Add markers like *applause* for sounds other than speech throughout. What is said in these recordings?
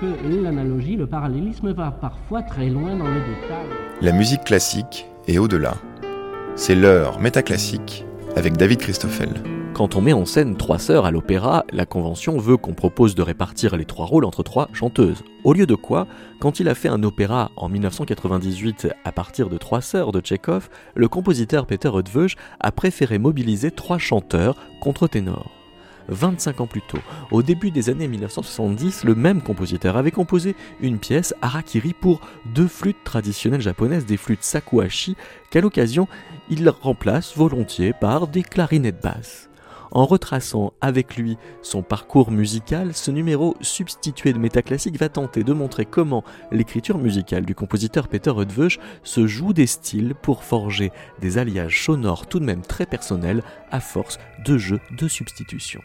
que l'analogie, le parallélisme va parfois très loin dans le détail. La musique classique est au-delà. C'est l'heure métaclassique avec David Christoffel. Quand on met en scène trois sœurs à l'opéra, la convention veut qu'on propose de répartir les trois rôles entre trois chanteuses. Au lieu de quoi, quand il a fait un opéra en 1998 à partir de trois sœurs de Tchekhov, le compositeur Peter Eötvös a préféré mobiliser trois chanteurs contre ténors. 25 ans plus tôt, au début des années 1970, le même compositeur avait composé une pièce, Harakiri, pour deux flûtes traditionnelles japonaises, des flûtes sakuhachi, qu'à l'occasion, il remplace volontiers par des clarinettes basses. En retraçant avec lui son parcours musical, ce numéro substitué de métaclassique va tenter de montrer comment l'écriture musicale du compositeur Peter Eötvös se joue des styles pour forger des alliages sonores tout de même très personnels à force de jeux de substitution.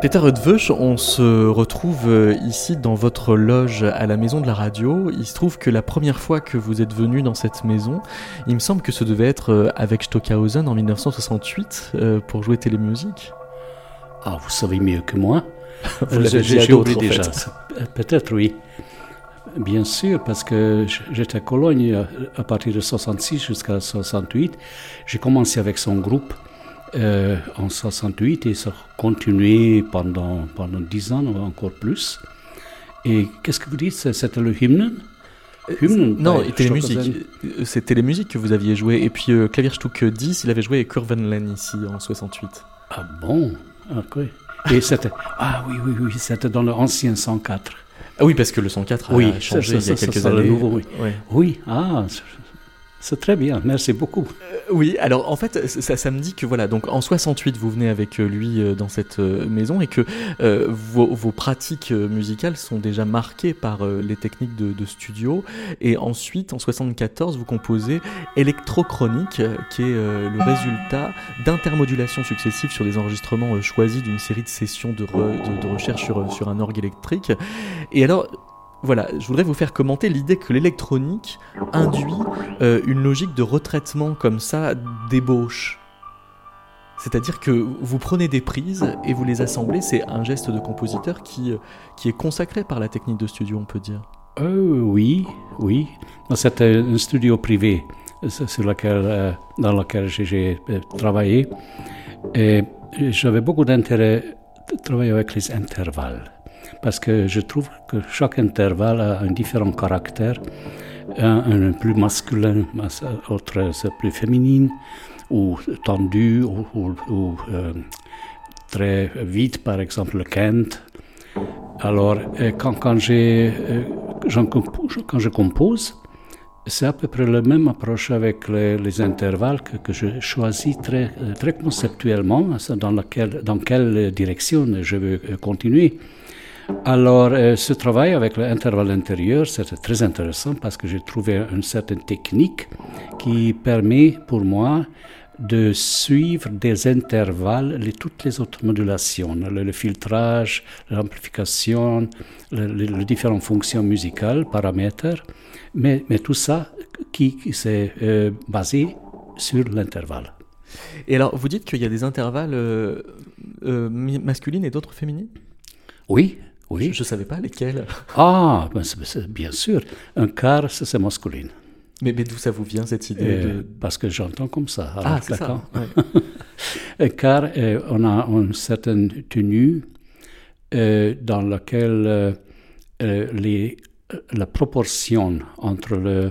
Peter Eötvös, on se retrouve euh, ici dans votre loge à la maison de la radio. Il se trouve que la première fois que vous êtes venu dans cette maison, il me semble que ce devait être euh, avec Stockhausen en 1968 euh, pour jouer télémusique. Ah, vous savez mieux que moi. *laughs* vous l'avez déjà oublié déjà. Peut-être oui. Bien sûr, parce que j'étais à Cologne à partir de 66 jusqu'à 68. J'ai commencé avec son groupe euh, en 68 et ça a continué pendant, pendant 10 ans, encore plus. Et qu'est-ce que vous dites C'était le hymne? Hymne, non, télémusique. C'était les musiques que vous aviez joué. Et puis euh, Klavierstück 10, il avait joué Kurvenlen ici en 68. Ah bon? Ok. Et c'était. *laughs* Ah oui, oui, oui, c'était dans l'ancien 104. Ah oui, parce que le 104 a oui, changé il y a quelques années. Nouveau, oui. oui, ah, c'est très bien, merci beaucoup. Euh, oui, alors en fait, ça, ça, me dit que voilà, donc en 68, vous venez avec euh, lui euh, dans cette maison et que vos, pratiques musicales sont déjà marquées par les techniques de, studio. Et ensuite, en 74, vous composez Electrochronique, qui est le résultat d'intermodulations successives sur des enregistrements choisis d'une série de sessions de, recherche sur un orgue électrique. Et alors, voilà, je voudrais vous faire commenter l'idée que l'électronique induit euh, une logique de retraitement comme ça d'ébauche. C'est-à-dire que vous prenez des prises et vous les assemblez, c'est un geste de compositeur qui, euh, qui est consacré par la technique de studio, on peut dire. Euh, oui, oui. C'était un studio privé sur lequel, dans lequel j'ai travaillé. Et j'avais beaucoup d'intérêt à travailler avec les intervalles parce que je trouve que chaque intervalle a un différent caractère. Un, plus masculin, l'autre plus féminine, ou tendu, ou, euh, très vite, par exemple le Kent. Alors, euh, quand, quand, euh, quand je compose, c'est à peu près la même approche avec les, intervalles que, je choisis très, très conceptuellement, dans, dans quelle direction je veux continuer. Alors, euh, ce travail avec l'intervalle intérieur, c'était très intéressant parce que j'ai trouvé une certaine technique qui permet pour moi de suivre des intervalles, les, toutes les autres modulations, le, filtrage, l'amplification, les différentes fonctions musicales, paramètres, mais, mais tout ça qui, qui s'est euh, basé sur l'intervalle. Et alors, vous dites qu'il y a des intervalles euh, masculines et d'autres féminines? Oui, oui. Je ne savais pas lesquels. Ah, ben bien sûr. Un quart, c'est masculin. Mais, mais d'où ça vous vient cette idée de... Parce que j'entends comme ça. Ah, c'est ça. *laughs* un quart, on a une certaine tenue euh, dans laquelle euh, euh, les, la proportion entre le,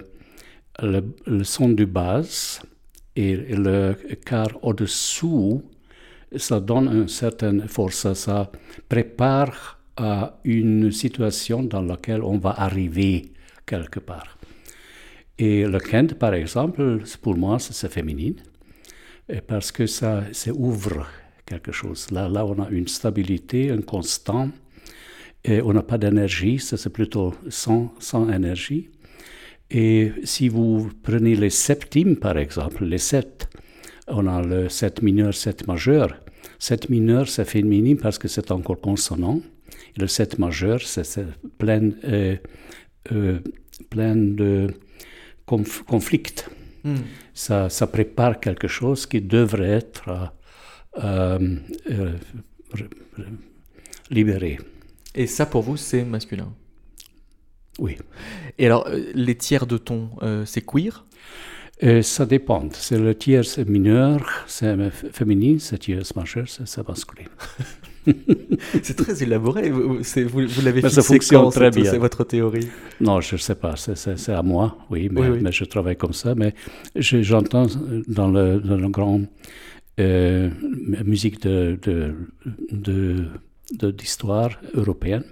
le, son du basse et le quart au-dessous, ça donne une certaine force, ça prépare à une situation dans laquelle on va arriver quelque part. Et le Kent, par exemple, pour moi, c'est féminin, parce que ça, ça ouvre quelque chose. Là, là, on a une stabilité, un constant, et on n'a pas d'énergie, c'est plutôt sans, sans énergie. Et si vous prenez les septimes, par exemple, les sept, on a le sept mineur, sept majeur. Sept mineur, c'est féminin parce que c'est encore consonant le 7 majeur, c'est plein, euh, euh, plein de conflits. Hmm. Ça, ça, prépare quelque chose qui devrait être euh, libéré. Et ça, pour vous, c'est masculin? Oui. Et alors, les tiers de ton, c'est queer? Ça dépend. C'est le tiers mineur, c'est féminin, c'est tiers majeur, c'est masculin. *laughs* *laughs* c'est très élaboré. Vous, vous, l'avez fixé ça fonctionne très bien. C'est votre théorie? Non, je ne sais pas. C'est à moi, oui mais, je travaille comme ça. Mais j'entends dans le, dans le grand euh, musique de, d'histoire de, européenne.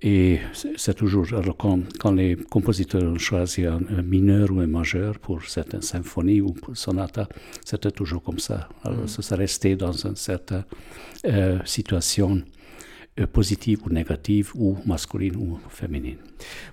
Et c'est toujours, quand, quand, les compositeurs ont choisi un, mineur ou un majeur pour certaines symphonies ou pour sonata, c'était toujours comme ça. Alors, mm. ça restait dans une certaine euh, situation euh, positive ou négative, ou masculine ou féminine.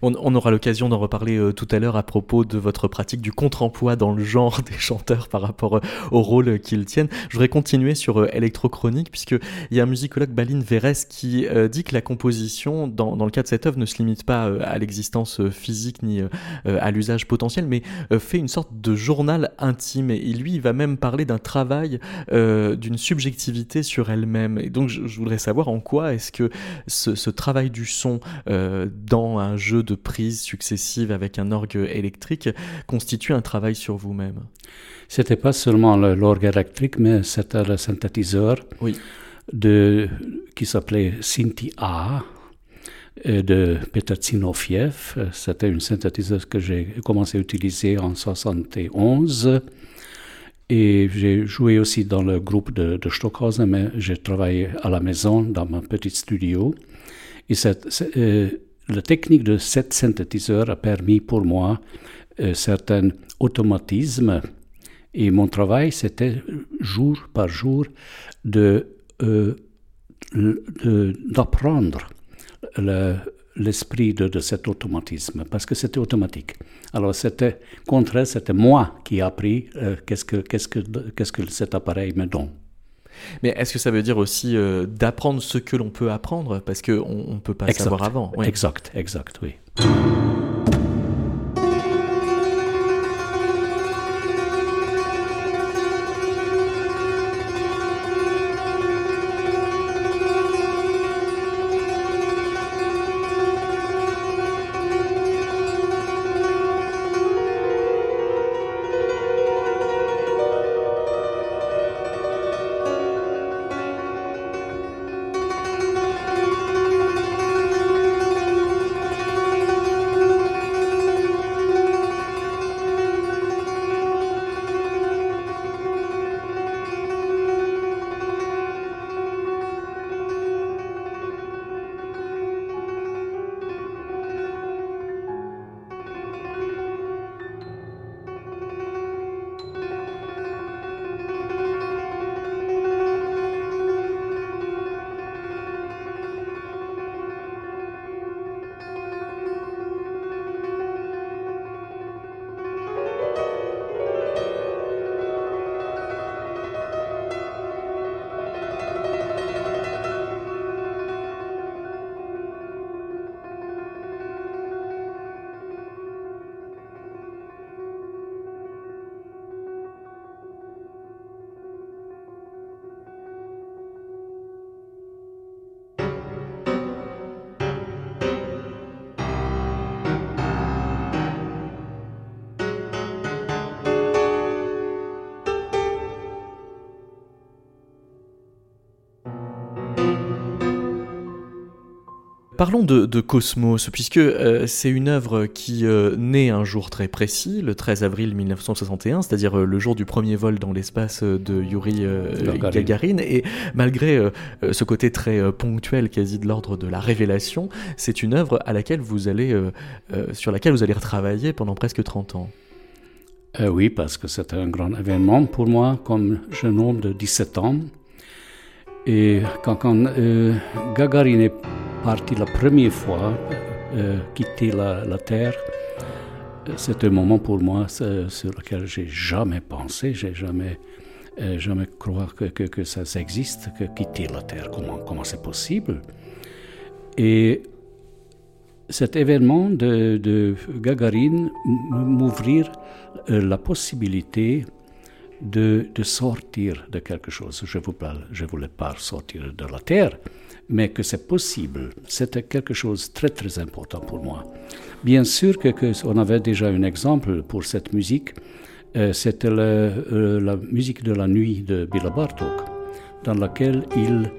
On, aura l'occasion d'en reparler euh, tout à l'heure à propos de votre pratique du contre-emploi dans le genre *laughs* des chanteurs par rapport euh, au rôle qu'ils tiennent. Je voudrais continuer sur électrochronique, puisqu'il y a un musicologue, Baline Verès, qui dit que la composition, dans, le cas de cette œuvre, ne se limite pas à l'existence physique ni à l'usage potentiel, mais fait une sorte de journal intime. Et lui, il va même parler d'un travail, d'une subjectivité sur elle-même. Et donc, je, voudrais savoir en quoi est-ce que ce, travail du son euh, dans jeu de prises successives avec un orgue électrique constitue un travail sur vous-même C'était pas seulement l'orgue électrique, mais c'était le synthétiseur de, qui s'appelait Sinti A de Peter Zinofiev. C'était un synthétiseur que j'ai commencé à utiliser en 71 et j'ai joué aussi dans le groupe de, de Stockhausen, mais j'ai travaillé à la maison, dans mon petit studio. Et cette, euh, la technique de cet synthétiseur a permis pour moi euh, certains automatismes. Et mon travail, c'était jour par jour de, euh, d'apprendre le, l'esprit de, cet automatisme, parce que c'était automatique. Alors, c'était contre c'était moi qui ai appris euh, qu'est-ce, que, qu'est-ce, que, qu'est-ce que cet appareil me donne. Mais est-ce que ça veut dire aussi euh, d'apprendre ce que l'on peut apprendre? Parce qu'on ne peut pas savoir avant. Exact, exact, oui. Parlons de, Cosmos, puisque euh, c'est une œuvre qui euh, naît un jour très précis, le 13 avril 1961, c'est-à-dire euh, le jour du premier vol dans l'espace de Yuri Gagarin. Et malgré ce côté très ponctuel, quasi de l'ordre de la révélation, c'est une œuvre à laquelle vous allez, sur laquelle vous allez retravailler pendant presque 30 ans. oui, parce que c'est un grand événement pour moi, comme jeune homme de 17 ans. Et quand, quand Gagarin est parti la première fois, euh, quitter la, Terre, c'est un moment pour moi sur lequel j'ai jamais pensé, j'ai jamais, euh, jamais cru que, que, ça, existe, que quitter la Terre, comment, comment c'est possible. Et cet événement de, de Gagarine m'ouvrir euh, la possibilité de, de, sortir de quelque chose. Je ne voulais pas sortir de la Terre, mais que c'est possible, c'était quelque chose de très très important pour moi. Bien sûr que, on avait déjà un exemple pour cette musique, euh, c'était euh, la musique de la nuit de Béla Bartok, dans laquelle il,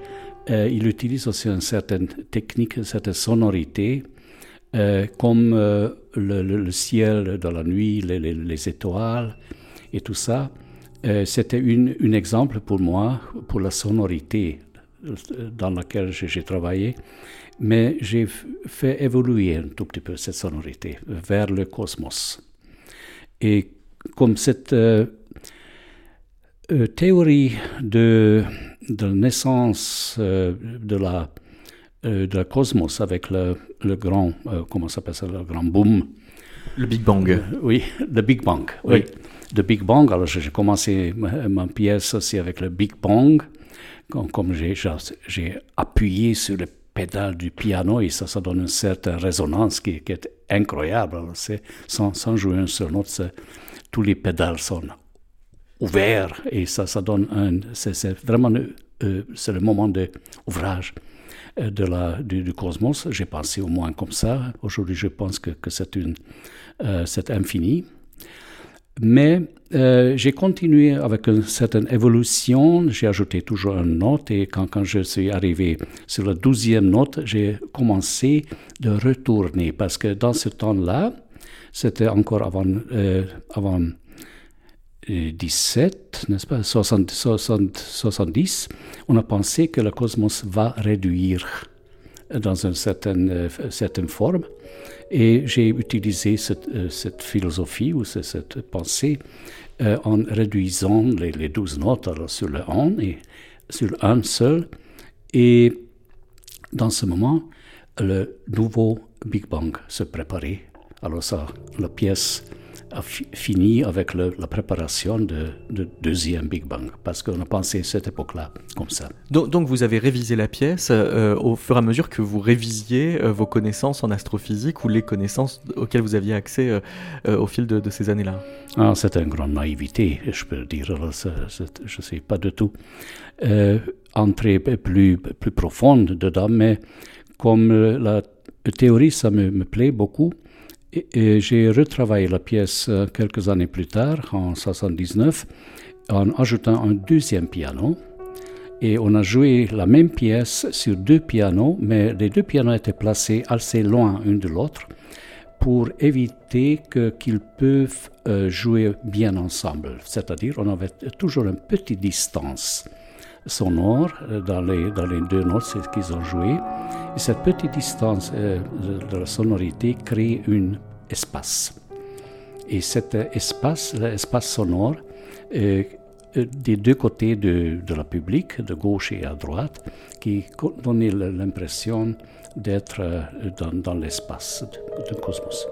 euh, il utilise aussi une certaine technique, une certaine sonorité, comme le, ciel de la nuit, les, les, étoiles et tout ça. c'était un exemple pour moi, pour la sonorité dans laquelle j'ai travaillé, mais j'ai fait évoluer un tout petit peu cette sonorité vers le cosmos. Et comme cette euh, euh, théorie de, de naissance euh, de la de la cosmos avec le, le grand comment s'appelle ça le grand boom? Le Big Bang. Oui le Big Bang oui, le Big Bang alors j'ai commencé ma, ma, pièce aussi avec le Big Bang comme, j'ai appuyé sur le pédale du piano et ça, ça donne une certaine résonance qui, est incroyable. Sans, sans, jouer un seul note, tous les pédales sont ouverts et ça, ça donne un. C'est vraiment euh, c'est le moment d'ouvrage euh, de la, du, cosmos. J'ai pensé au moins comme ça. Aujourd'hui, je pense que, c'est euh, infini. Mais euh, j'ai continué avec une certaine évolution, j'ai ajouté toujours une note et quand, je suis arrivé sur la douzième note, j'ai commencé de retourner parce que dans ce temps-là, c'était encore avant, euh, avant 17, euh, n'est-ce pas, 60, 60, 70, on a pensé que le cosmos va réduire dans une certaine, euh, certaine forme. Et j'ai utilisé cette, euh, philosophie ou cette pensée euh, en réduisant les, les, douze notes sur le on et sur un seul. Et dans ce moment, le nouveau Big Bang se préparait. Alors ça, la pièce a fini avec la préparation de, deuxième Big Bang, parce qu'on a pensé cette époque-là comme ça. Donc, vous avez révisé la pièce euh, au fur et à mesure que vous révisiez euh, vos connaissances en astrophysique ou les connaissances auxquelles vous aviez accès euh, au fil de, ces années-là? Ah, C'est une grande naïveté, je peux dire, je ne sais pas du tout. entrer plus, plus profonde dedans, mais comme la théorie, ça me, me plaît beaucoup, j'ai retravaillé la pièce euh, quelques années plus tard, en 79, en ajoutant un deuxième piano. Et on a joué la même pièce sur deux pianos, mais les deux pianos étaient placés assez loin l'un de l'autre pour éviter qu'ils peuvent euh, jouer bien ensemble. C'est-à-dire, on avait toujours une petite distance sonore euh, dans les, dans les deux notes qu'ils ont joué. Et cette petite distance euh, de, la sonorité crée un espace. Et cet espace, l'espace sonore, euh, des deux côtés de, de, la public, de gauche et à droite, qui donnait l'impression d'être dans, dans l'espace du cosmos.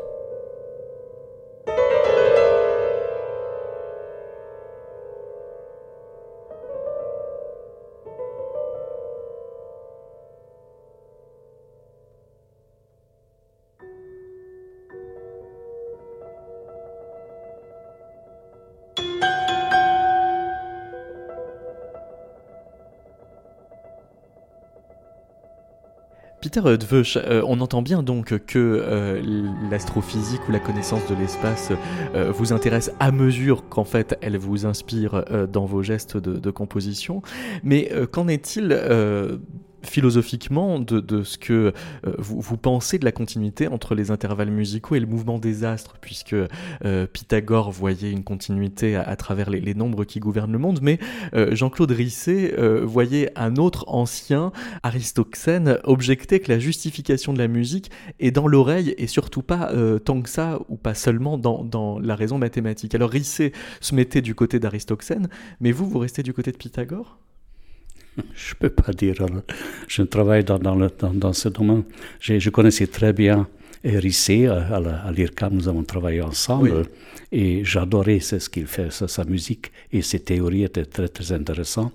Euh, on entend bien donc que euh, l'astrophysique ou la connaissance de l'espace euh, vous intéresse à mesure qu'en fait elle vous inspire dans vos gestes de composition. Mais qu'en est-il philosophiquement de, ce que euh, vous, pensez de la continuité entre les intervalles musicaux et le mouvement des astres, puisque euh, Pythagore voyait une continuité à, travers les, nombres qui gouvernent le monde, mais euh, Jean-Claude Risset voyait un autre ancien, Aristoxène, objecter que la justification de la musique est dans l'oreille et surtout pas tant que ça, ou pas seulement dans, la raison mathématique. Alors Risset se mettait du côté d'Aristoxène, mais vous, vous restez du côté de Pythagore? Je ne peux pas dire. Je travaille dans, dans, dans, ce domaine. Je, je, connaissais très bien Rissé à, à l'IRCAM, nous avons travaillé ensemble et j'adorais ce qu'il fait, sa, sa, musique et ses théories étaient très très intéressantes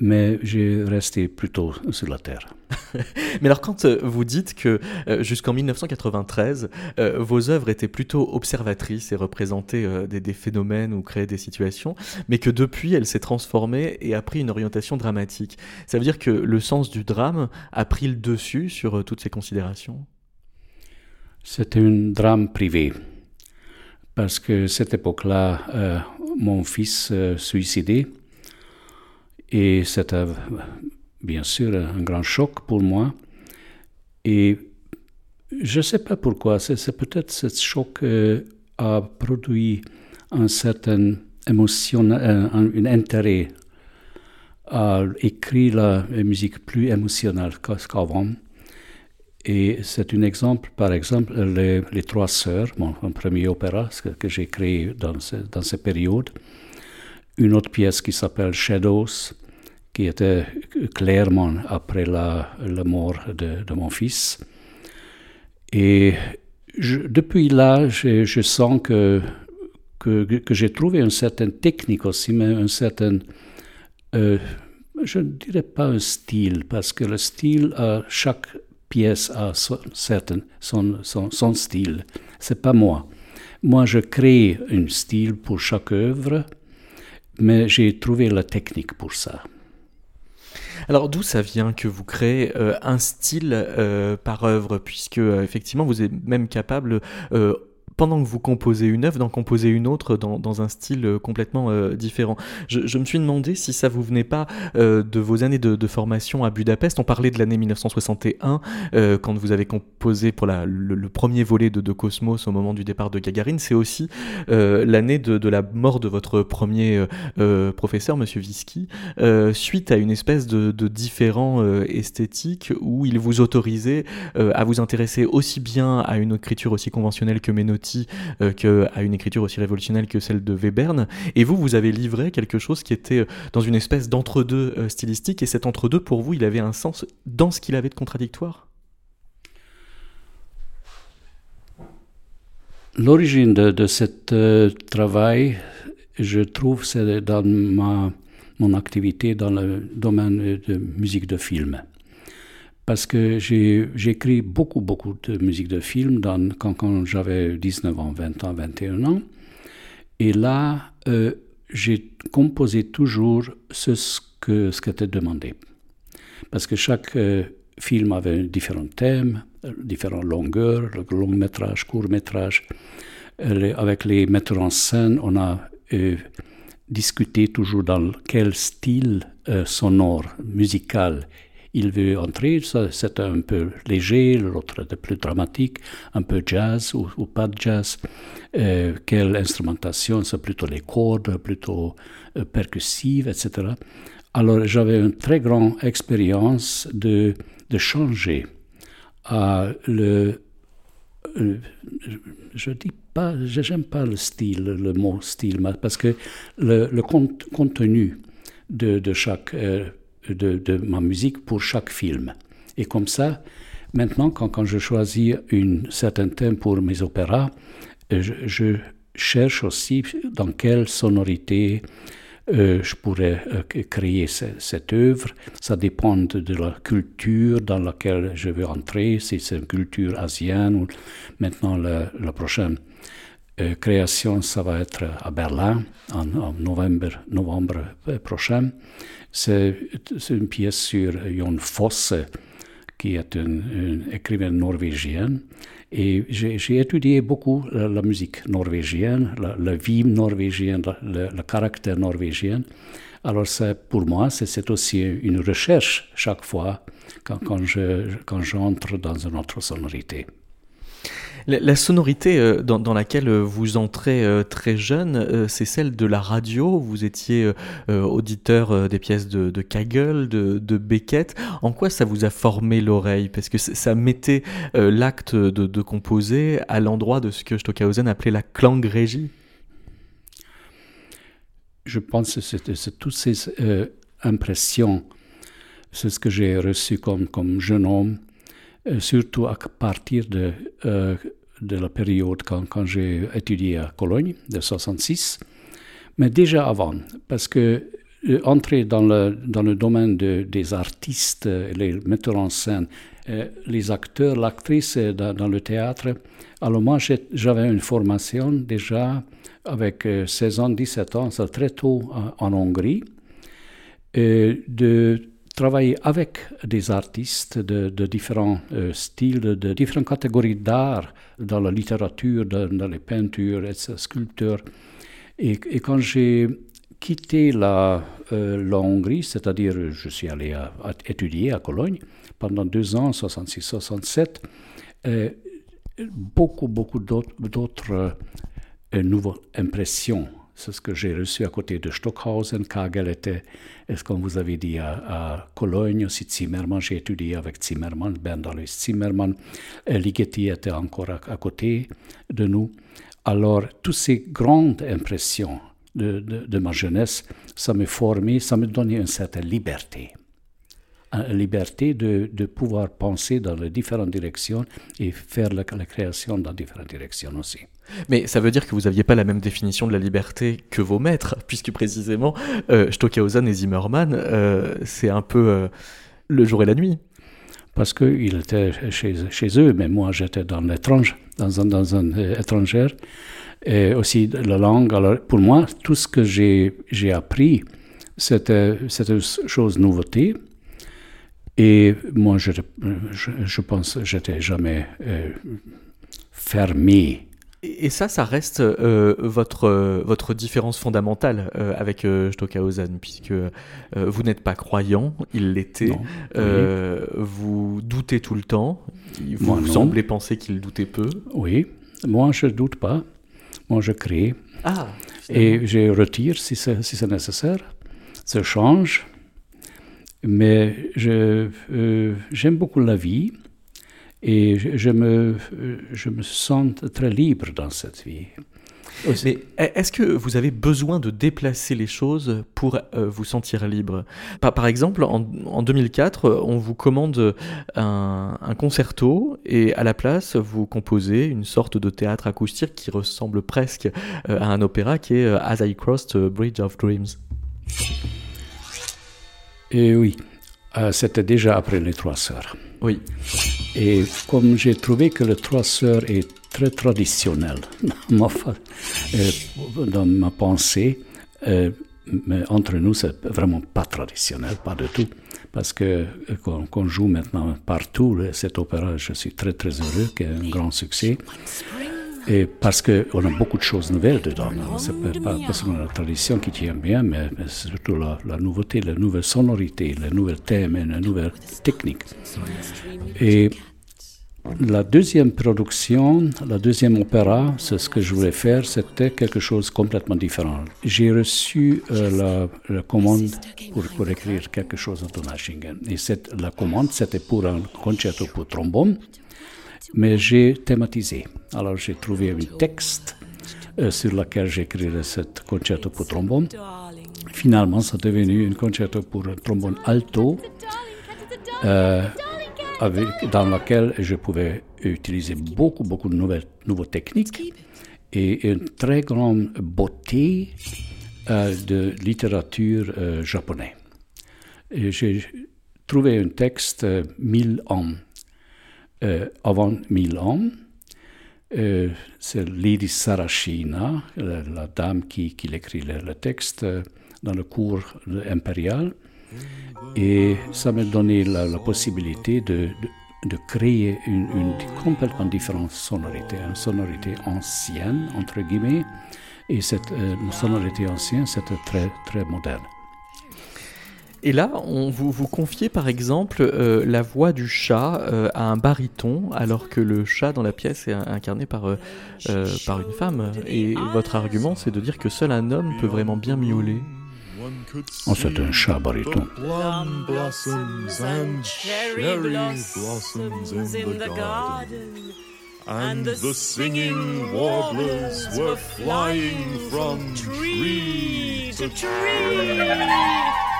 mais j'ai resté plutôt sur la Terre. *laughs* mais alors quand euh, vous dites que euh, jusqu'en 1993, euh, vos œuvres étaient plutôt observatrices et représentaient des, phénomènes ou créaient des situations, mais que depuis, elle s'est transformée et a pris une orientation dramatique, ça veut dire que le sens du drame a pris le dessus sur toutes ces considérations? C'était un drame privé, parce que cette époque-là, mon fils suicidé, et c'était bien sûr un grand choc pour moi. Et je ne sais pas pourquoi, c'est peut-être ce choc euh, a produit un certain émotion, un, un, intérêt à écrire la musique plus émotionnelle qu'avant. Et c'est un exemple, par exemple, les, Trois Sœurs, mon, premier opéra que, j'ai créé dans cette période. Une autre pièce qui s'appelle Shadows, qui était clairement après la, mort de, mon fils. Et depuis là, je, sens que, que, j'ai trouvé une certaine technique aussi, mais un certain, euh, je ne dirais pas un style, parce que le style, chaque pièce a son, certain, son, son, son style. C'est pas moi. Moi, je crée un style pour chaque œuvre, mais j'ai trouvé la technique pour ça. Alors d'où ça vient que vous créez euh, un style euh, par œuvre, puisque euh, effectivement vous êtes même capable pendant que vous composez une œuvre, d'en composer une autre dans, un style euh, complètement euh, différent. Je, me suis demandé si ça vous venait pas euh, de vos années de, formation à Budapest. On parlait de l'année 1961 euh, quand vous avez composé pour le, premier volet de, Cosmos au moment du départ de Gagarine. C'est aussi l'année de, de, la mort de votre premier professeur, Monsieur Visky, suite à une espèce de différent esthétique où il vous autorisait à vous intéresser aussi bien à une écriture aussi conventionnelle que Menotti euh, qu'à une écriture aussi révolutionnelle que celle de Webern. Et vous, vous avez livré quelque chose qui était euh, dans une espèce d'entre-deux euh, stylistique, et cet entre-deux, pour vous, il avait un sens dans ce qu'il avait de contradictoire? L'origine de, de ce euh, travail, je trouve, c'est dans ma, mon activité dans le domaine de musique de film. Parce que j'ai écrit beaucoup, beaucoup de musique de film quand, j'avais 19 ans, 20 ans, 21 ans. Et là, euh, j'ai composé toujours ce, que, ce qui était demandé. Parce que chaque euh, film avait différents thèmes, différentes longueurs, le long métrage, court métrage. Euh, avec les metteurs en scène, on a euh, discuté toujours dans quel style euh, sonore, musical il veut entrer. C'est un peu léger, l'autre est plus dramatique, un peu jazz ou, pas de jazz. Euh, quelle instrumentation, c'est plutôt les cordes, plutôt euh, percussive, etc. Alors j'avais une très grande expérience de, changer à le, je dis pas, j'aime pas le style, le mot style, parce que le, contenu de, de chaque euh, de, ma musique pour chaque film. Et comme ça, maintenant, quand, quand je choisis un certain thème pour mes opéras, euh, je, cherche aussi dans quelle sonorité euh, je pourrais euh, créer ce, cette œuvre. Ça dépend de la culture dans laquelle je veux entrer, si c'est une culture asienne maintenant la, prochaine création, ça va être à Berlin en, en novembre, novembre prochain. C'est une pièce sur Jon Fosse, qui est une, une écrivaine norvégienne. Et j'ai étudié beaucoup la, musique norvégienne, la, vie norvégienne, le, caractère norvégien. Alors pour moi, c'est aussi une recherche chaque fois quand, quand j'entre quand dans une autre sonorité. La, sonorité euh, dans, laquelle euh, vous entrez euh, très jeune, c'est celle de la radio. Vous étiez auditeur des pièces de, de Kagel, de, Beckett. En quoi ça vous a formé l'oreille? Parce que ça mettait l'acte de, composer à l'endroit de ce que Stockhausen appelait la klangrégie. Je pense que c'est toutes ces impressions, c'est ce que j'ai reçu comme, comme jeune homme surtout à partir de, euh, de la période quand, quand j'ai étudié à Cologne, de 66, mais déjà avant, parce que euh, entrer dans le, dans le domaine de, des artistes, les metteurs en scène, les acteurs, l'actrice dans, le théâtre, alors moi j'avais une formation déjà avec 16 ans, 17 ans, très tôt en, en Hongrie, de travailler avec des artistes de, différents euh, styles, de, différentes catégories d'art, dans la littérature, dans, les peintures, etc., sculpteurs. Et, quand j'ai quitté la, euh, la Hongrie, c'est-à-dire je suis allé étudier à Cologne pendant deux ans, 66-67, euh, beaucoup, beaucoup d'autres nouvelles impressions c'est ce que j'ai reçu à côté de Stockhausen. Kagel était, est-ce vous avait dit, à, Cologne, aussi Zimmermann. J'ai étudié avec Zimmermann, Berndalis Zimmermann. Ligeti était encore à, à, côté de nous. Alors, toutes ces grandes impressions de, de, de ma jeunesse, ça me formait, ça me donnait une certaine liberté liberté de, de, pouvoir penser dans les différentes directions et faire la, la, création dans différentes directions aussi. Mais ça veut dire que vous n'aviez pas la même définition de la liberté que vos maîtres, puisque précisément euh, Stockhausen et Zimmermann, euh, c'est un peu euh, le jour et la nuit. Parce qu'ils étaient chez, chez eux, mais moi j'étais dans l'étrange, dans un, dans un euh, étranger, et aussi la langue. Alors pour moi, tout ce que j'ai appris, c'était une chose nouveauté. Et moi, je, je, je pense que j'étais jamais euh, fermé. Et ça, ça reste euh, votre, euh, votre différence fondamentale euh, avec Stockhausen, puisque vous n'êtes pas croyant, il l'était. Oui. Vous doutez tout le temps. Vous moi, semblez penser qu'il doutait peu. Oui, moi, je ne doute pas. Moi, je crée. Ah, et je retire si c'est si nécessaire. Ça change mais j'aime je, beaucoup la vie et je, je, me, je me sens très libre dans cette vie. Mais est-ce que vous avez besoin de déplacer les choses pour euh, vous sentir libre? Par, par, exemple, en, 2004, on vous commande un, concerto et à la place, vous composez une sorte de théâtre acoustique qui ressemble presque euh, à un opéra qui est euh, As I Crossed Bridge of Dreams. Et oui, c'était déjà après les Trois Sœurs. Oui. Et comme j'ai trouvé que les Trois Sœurs est très traditionnel euh, dans ma pensée. Euh, mais entre nous, c'est vraiment pas traditionnel, pas du tout. Parce que euh, qu'on joue maintenant partout cet opéra, je suis très très heureux, qu'il ait un grand succès. Et parce qu'on a beaucoup de choses nouvelles dedans. C'est pas, pas seulement la tradition qui tient bien, mais, surtout la, la, nouveauté, la nouvelle sonorité, les nouvelles thèmes et les nouvelles techniques. Et la deuxième production, la deuxième opéra, c'est ce que je voulais faire, c'était quelque chose de complètement différent. J'ai reçu euh, la, commande pour, écrire quelque chose en Donaueschingen. Et cette, la commande, c'était pour un concerto pour trombone, mais j'ai thématisé. Alors j'ai trouvé un texte euh, sur lequel j'écrirais ce concerto pour trombone. Finalement, ça est devenu un concerto pour trombone alto. Euh, avec, dans laquelle je pouvais utiliser beaucoup, beaucoup de nouvelles, nouvelles techniques et une très grande beauté euh, de littérature euh, japonaise. J'ai trouvé un texte euh, mille ans, avant mille ans. Euh, c'est Lady Sarashina, la, la dame qui, qui écrit le, texte dans le cours impérial. Et ça m'a donné la, possibilité de, de, de créer une, une, complètement différente sonorité, une sonorité ancienne, entre guillemets, et cette euh, sonorité ancienne, c'était très, très moderne. Et là, on vous, vous confiez par exemple euh, la voix du chat euh, à un baryton, alors que le chat dans la pièce est incarné par, euh, euh par une femme. Et votre argument, c'est de dire que seul un homme peut vraiment bien miauler. Oh, c'est un chat baryton. And the singing warblers were flying from tree to tree.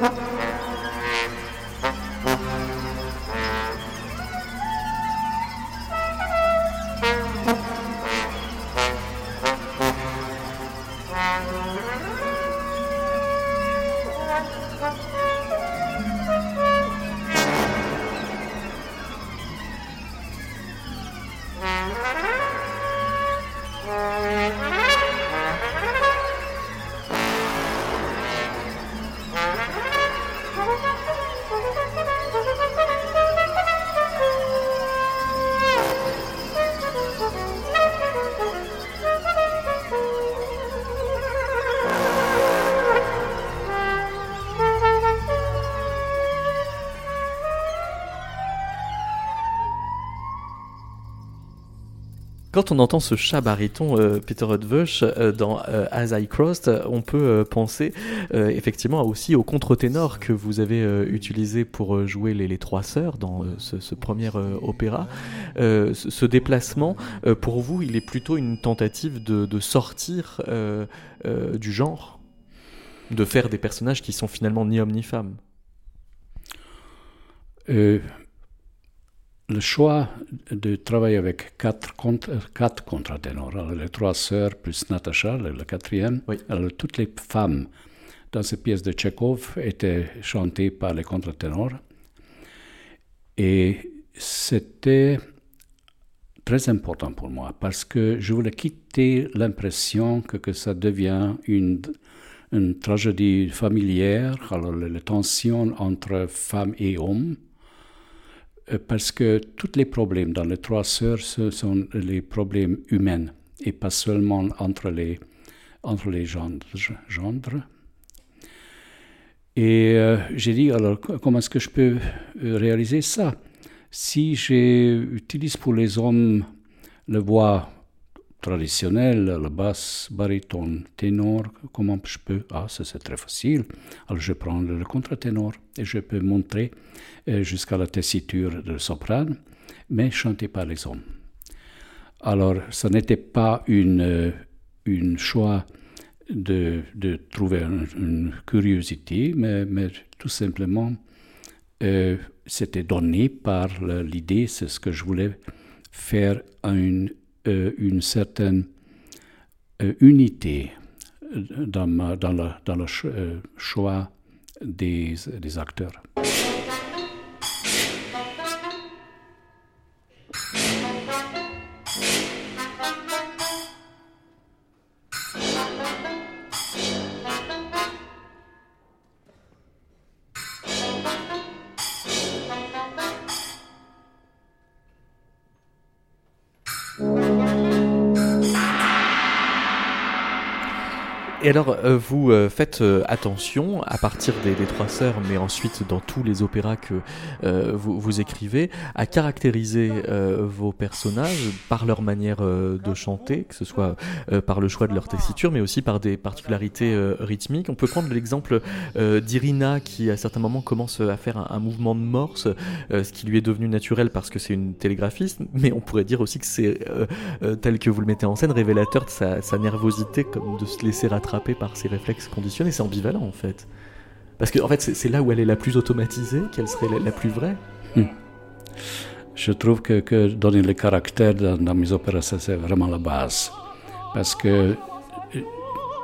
Thank you. Quand on entend ce chat baryton, euh, Peter Rudvush, euh, dans euh, As I Crossed, on peut penser effectivement aussi au contre-ténor que vous avez utilisé pour jouer les, Trois Sœurs dans ce, premier opéra. Ce, ce, déplacement, pour vous, il est plutôt une tentative de, de sortir du genre, de faire des personnages qui sont finalement ni hommes ni femmes? Le choix de travailler avec quatre, contre, quatre contre-ténors, les trois sœurs plus Natacha, le, le quatrième, oui. alors toutes les femmes dans cette pièce de Tchekhov étaient chantées par les contre-ténors. Et c'était très important pour moi parce que je voulais quitter l'impression que, que ça devient une, une tragédie familière, alors les, les tensions entre femmes et hommes parce que tous les problèmes dans les trois sœurs, ce sont les problèmes humains et pas seulement entre les, entre les gendres. Et euh, j'ai dit, alors comment est-ce que je peux euh, réaliser ça? Si j'utilise pour les hommes le voix traditionnel, le basse, baryton, ténor, comment je peux Ah, ça c'est très facile. Alors je prends le contre-ténor et je peux montrer euh, jusqu'à la tessiture de soprane, mais chanté par les hommes. Alors, ce n'était pas une, une choix de, de trouver une, curiosité, mais, mais, tout simplement, euh, c'était donné par l'idée, c'est ce que je voulais faire une, euh, une certaine euh, unité dans, dans, le, dans le choix des, des acteurs. Et alors, euh, vous euh, faites euh, attention à partir des, Trois Sœurs, mais ensuite dans tous les opéras que vous, vous, écrivez, à caractériser vos personnages par leur manière de chanter, que ce soit par le choix de leur tessiture, mais aussi par des particularités rythmiques. On peut prendre l'exemple d'Irina qui, à certains moments, commence à faire un, mouvement de morse, ce qui lui est devenu naturel parce que c'est une télégraphiste, mais on pourrait dire aussi que c'est, tel que vous le mettez en scène, révélateur de sa, sa nervosité, comme de se laisser rattraper par ses réflexes conditionnés. C'est ambivalent en fait. Parce que en fait, c'est là où elle est la plus automatisée qu'elle serait la, plus vraie. Hmm. Je trouve que, donner le caractère dans, mes opéras, c'est vraiment la base. Parce que,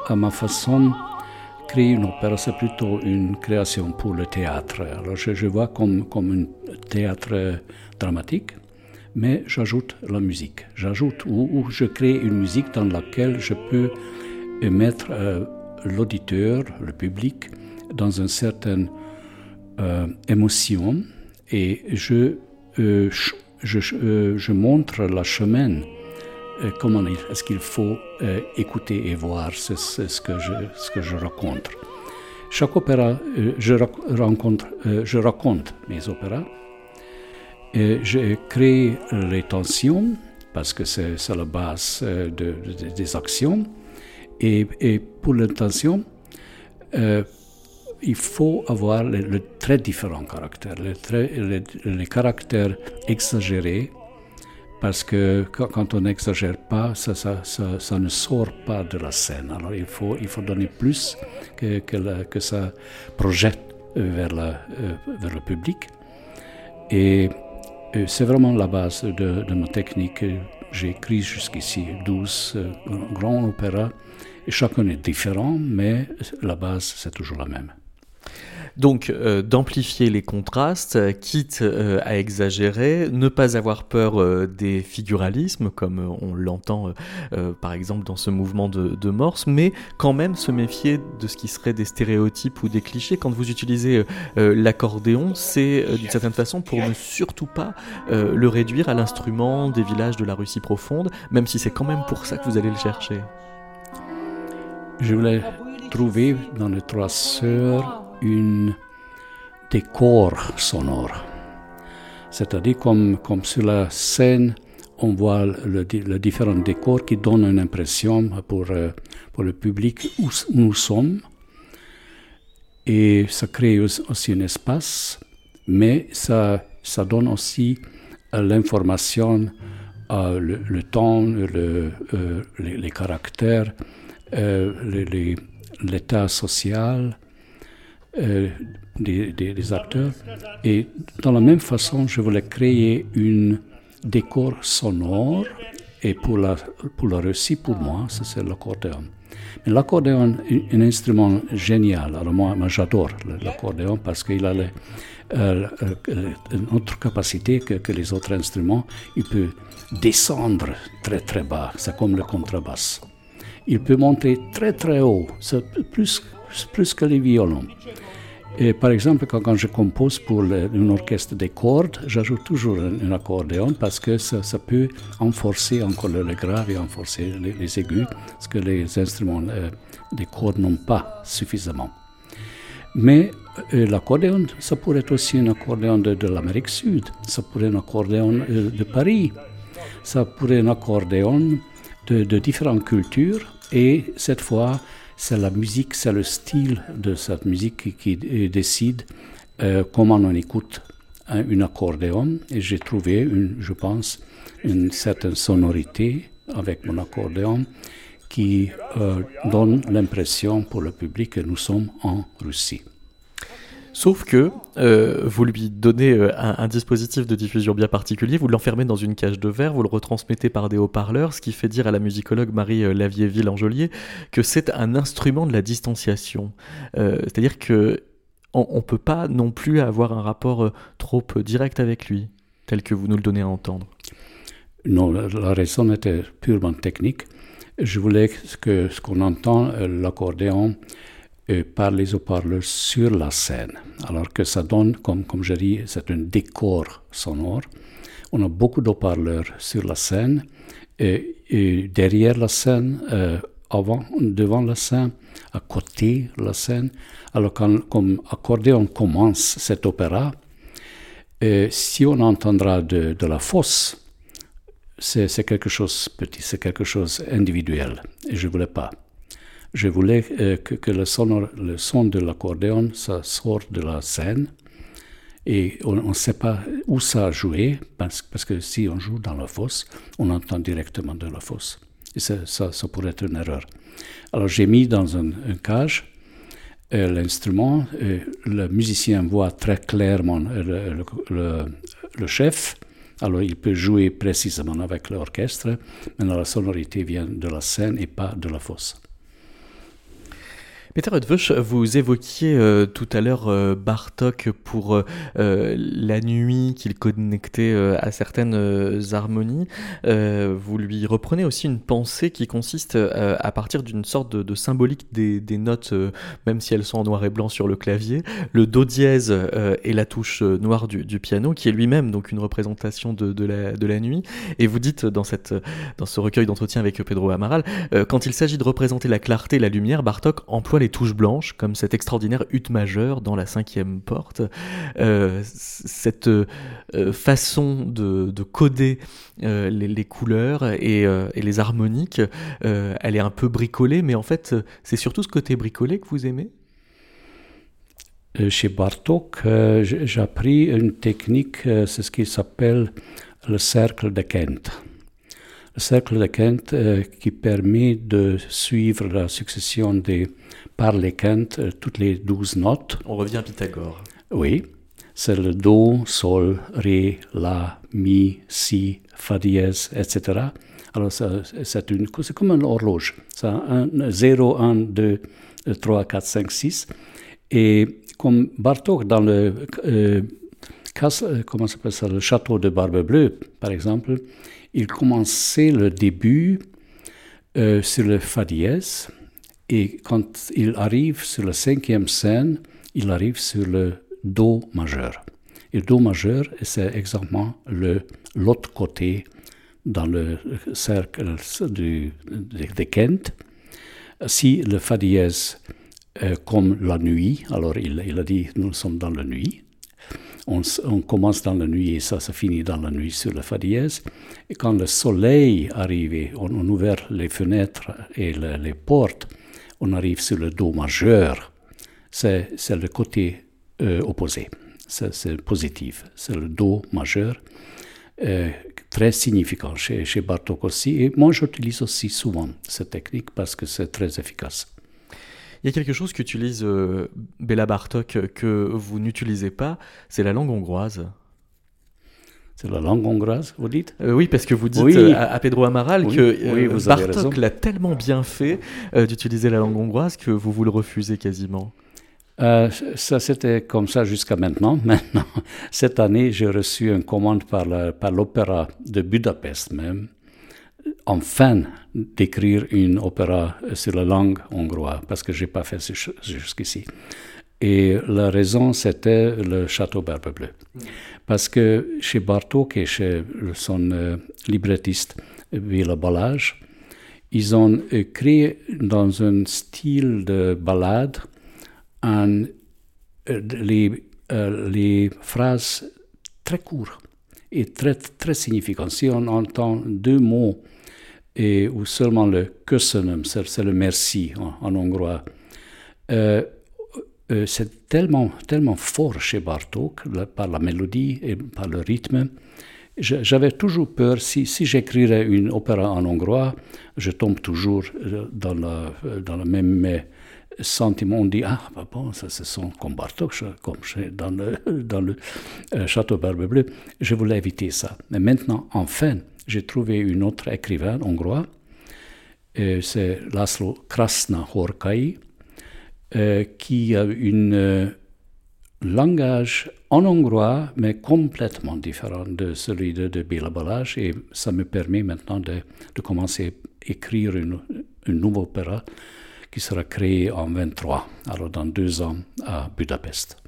à ma façon, créer une opéra, c'est plutôt une création pour le théâtre. Alors je, je vois comme, comme un théâtre dramatique, mais j'ajoute la musique. J'ajoute ou, ou, je crée une musique dans laquelle je peux et mettre euh, l'auditeur, le public, dans une certaine euh, émotion. Et je, euh, je, montre la chemin, comment est-ce qu'il faut écouter et voir ce, que je, ce que je raconte. Chaque opéra, je, rencontre, je raconte mes opéras, je crée les tensions, parce que c'est la base de, des actions, et, pour l'intention, euh, il faut avoir les, très différents caractères, les, les, caractères exagérés, parce que quand on n'exagère pas, ça, ne sort pas de la scène. Alors il faut, donner plus que, ça projette vers, la, euh, vers le public. Et euh, c'est vraiment la base de, de ma technique. J'ai écrit jusqu'ici 12 grands opéras chacun est différent, mais la base, c'est toujours la même. Donc, euh, d'amplifier les contrastes, quitte euh, à exagérer, ne pas avoir peur euh, des figuralismes, comme on l'entend par exemple dans ce mouvement de, de, Morse, mais quand même se méfier de ce qui serait des stéréotypes ou des clichés. Quand vous utilisez l'accordéon, c'est d'une certaine façon pour ne surtout pas le réduire à l'instrument des villages de la Russie profonde, même si c'est quand même pour ça que vous allez le chercher. Je voulais trouver dans les trois sœurs un décor sonore. C'est-à-dire comme, sur la scène, on voit le, le différents décors qui donnent une impression pour, euh, pour le public où nous sommes. Et ça crée aussi un espace, mais ça, ça donne aussi euh, l'information, euh, le, temps, le, les, les, caractères, euh, l'état social euh, des, acteurs. Et dans la même façon, je voulais créer un décor sonore. Et pour, la, pour le récit, pour moi, c'est l'accordéon. Mais l'accordéon est un instrument génial. Alors moi, moi j'adore l'accordéon parce qu'il a euh, une autre capacité que, que, les autres instruments. Il peut descendre très très bas. C'est comme le contrebasse il peut monter très très haut, plus, plus que les violons. Et par exemple, quand, je compose pour une orchestre des cordes, j'ajoute toujours un, accordéon parce que ça, peut renforcer encore le, grave et renforcer les, aigus, ce que les instruments euh, des cordes n'ont pas suffisamment. Mais euh, l'accordéon, ça pourrait être aussi un accordéon de, l'Amérique Sud, ça pourrait être un accordéon euh, de Paris, ça pourrait être un accordéon de, différentes cultures et cette fois, c'est la musique, c'est le style de cette musique qui, décide euh, comment on écoute un, accordéon et j'ai trouvé, une, je pense, une certaine sonorité avec mon accordéon qui euh, donne l'impression pour le public que nous sommes en Russie. Sauf que euh, vous lui donnez euh, un, dispositif de diffusion bien particulier, vous l'enfermez dans une cage de verre, vous le retransmettez par des haut-parleurs, ce qui fait dire à la musicologue Marie euh, Lavierville-Angelier que c'est un instrument de la distanciation. C'est-à-dire que on ne peut pas non plus avoir un rapport trop direct avec lui, tel que vous nous le donnez à entendre. Non, la raison était purement technique. Je voulais que ce qu'on entend, l'accordéon, par les haut-parleurs sur la scène. Alors que ça donne, comme, comme je dis, c'est un décor sonore. On a beaucoup d'haut-parleurs sur la scène, et, derrière la scène, euh, avant, devant la scène, à côté de la scène. Alors quand, comme accordéon commence cet opéra, et si on entendra de, de la fosse, c'est quelque chose petit, c'est quelque chose individuel, et je ne voulais pas. Je voulais euh, que, le, son, le, son, de l'accordéon ça sorte de la scène et on ne sait pas où ça joué parce, parce, que si on joue dans la fosse, on entend directement de la fosse. Et ça, pourrait être une erreur. Alors j'ai mis dans un, cage euh, l'instrument, euh, le musicien voit très clairement le, le, chef, alors il peut jouer précisément avec l'orchestre, mais la sonorité vient de la scène et pas de la fosse. Peter Rutvush, vous évoquiez euh, tout à l'heure euh, Bartok pour euh, la nuit qu'il connectait à certaines harmonies. vous lui reprenez aussi une pensée qui consiste à partir d'une sorte de, symbolique des, notes, même si elles sont en noir et blanc sur le clavier, le do dièse et la touche noire du, piano, qui est lui-même donc une représentation de, la, nuit. Et vous dites dans ce recueil d'entretien avec Pedro Amaral, quand il s'agit de représenter la clarté et la lumière, Bartok emploie les touches blanches, comme cette extraordinaire hutte majeure dans la cinquième porte. Euh, cette euh, façon de, coder euh, les, couleurs et, les harmoniques, elle est un peu bricolée, mais en fait, c'est surtout ce côté bricolé que vous aimez? Chez Bartok, j'ai appris une technique, c'est ce qui s'appelle le cercle de Kent. Le cercle de Kent qui permet de suivre la succession des par les quintes, euh, toutes les douze notes. On revient à Pythagore. Oui, c'est le Do, Sol, Ré, La, Mi, Si, Fa dièse, etc. Alors c'est comme une horloge. C'est un, 0, 1, 2, 3, 4, 5, 6. Et comme Bartok dans le, euh, euh, comment ça, le château de Barbe Bleue, par exemple, il commençait le début sur le Fa dièse et quand il arrive sur la cinquième scène, il arrive sur le Do majeur. Et Do majeur, c'est exactement l'autre côté dans le cercle du, de, Kent. Si le Fa dièse, euh, comme la nuit, alors il, a dit nous sommes dans la nuit, on, on, commence dans la nuit et ça se finit dans la nuit sur le Fa dièse. Et quand le soleil arrive, on, on ouvre les fenêtres et les portes, on arrive sur le Do majeur, c'est le côté euh, opposé, c'est positif, c'est le Do majeur, euh, très significant chez, chez Bartok aussi. Et moi, j'utilise aussi souvent cette technique parce que c'est très efficace. Il y a quelque chose qu'utilise euh, Béla Bartok que vous n'utilisez pas, c'est la langue hongroise. C'est la langue hongroise, vous dites? Euh, Oui, parce que vous dites euh, à, Pedro Amaral que euh, Bartok l'a tellement bien fait d'utiliser la langue hongroise que vous vous le refusez quasiment. ça, c'était comme ça jusqu'à maintenant. *laughs* Maintenant, cette année, j'ai reçu une commande par l'opéra de Budapest même, enfin d'écrire une opéra sur la langue hongroise, parce que je n'ai pas fait ça jusqu'ici. Et la raison, c'était le château Barbe Bleue. Parce que chez Bartok et chez son euh, librettiste Villa Ballage, ils ont euh, créé dans un style de ballade euh, les, les, phrases très courtes et très, très significantes. Si on entend deux mots et, ou seulement le köszönöm, c'est le merci en, hongrois, euh, c'est tellement, tellement fort chez Bartok, par la mélodie et par le rythme. J'avais toujours peur, si, si j'écrirais une opéra en hongrois, je tombe toujours euh, dans, la, dans le même sentiment. On dit, ah, bah bon, ça se sent comme Bartok, comme dans le, *laughs* dans le euh, Château Barbe Bleue. Je voulais éviter ça. Mais maintenant, enfin, j'ai trouvé un autre écrivain hongrois, c'est Laszlo Krasna Horkai, euh, qui a un euh, langage en hongrois, mais complètement différent de celui de, de et ça me permet maintenant de, commencer à écrire une, un nouveau opéra qui sera créé en 23, alors dans deux ans à Budapest.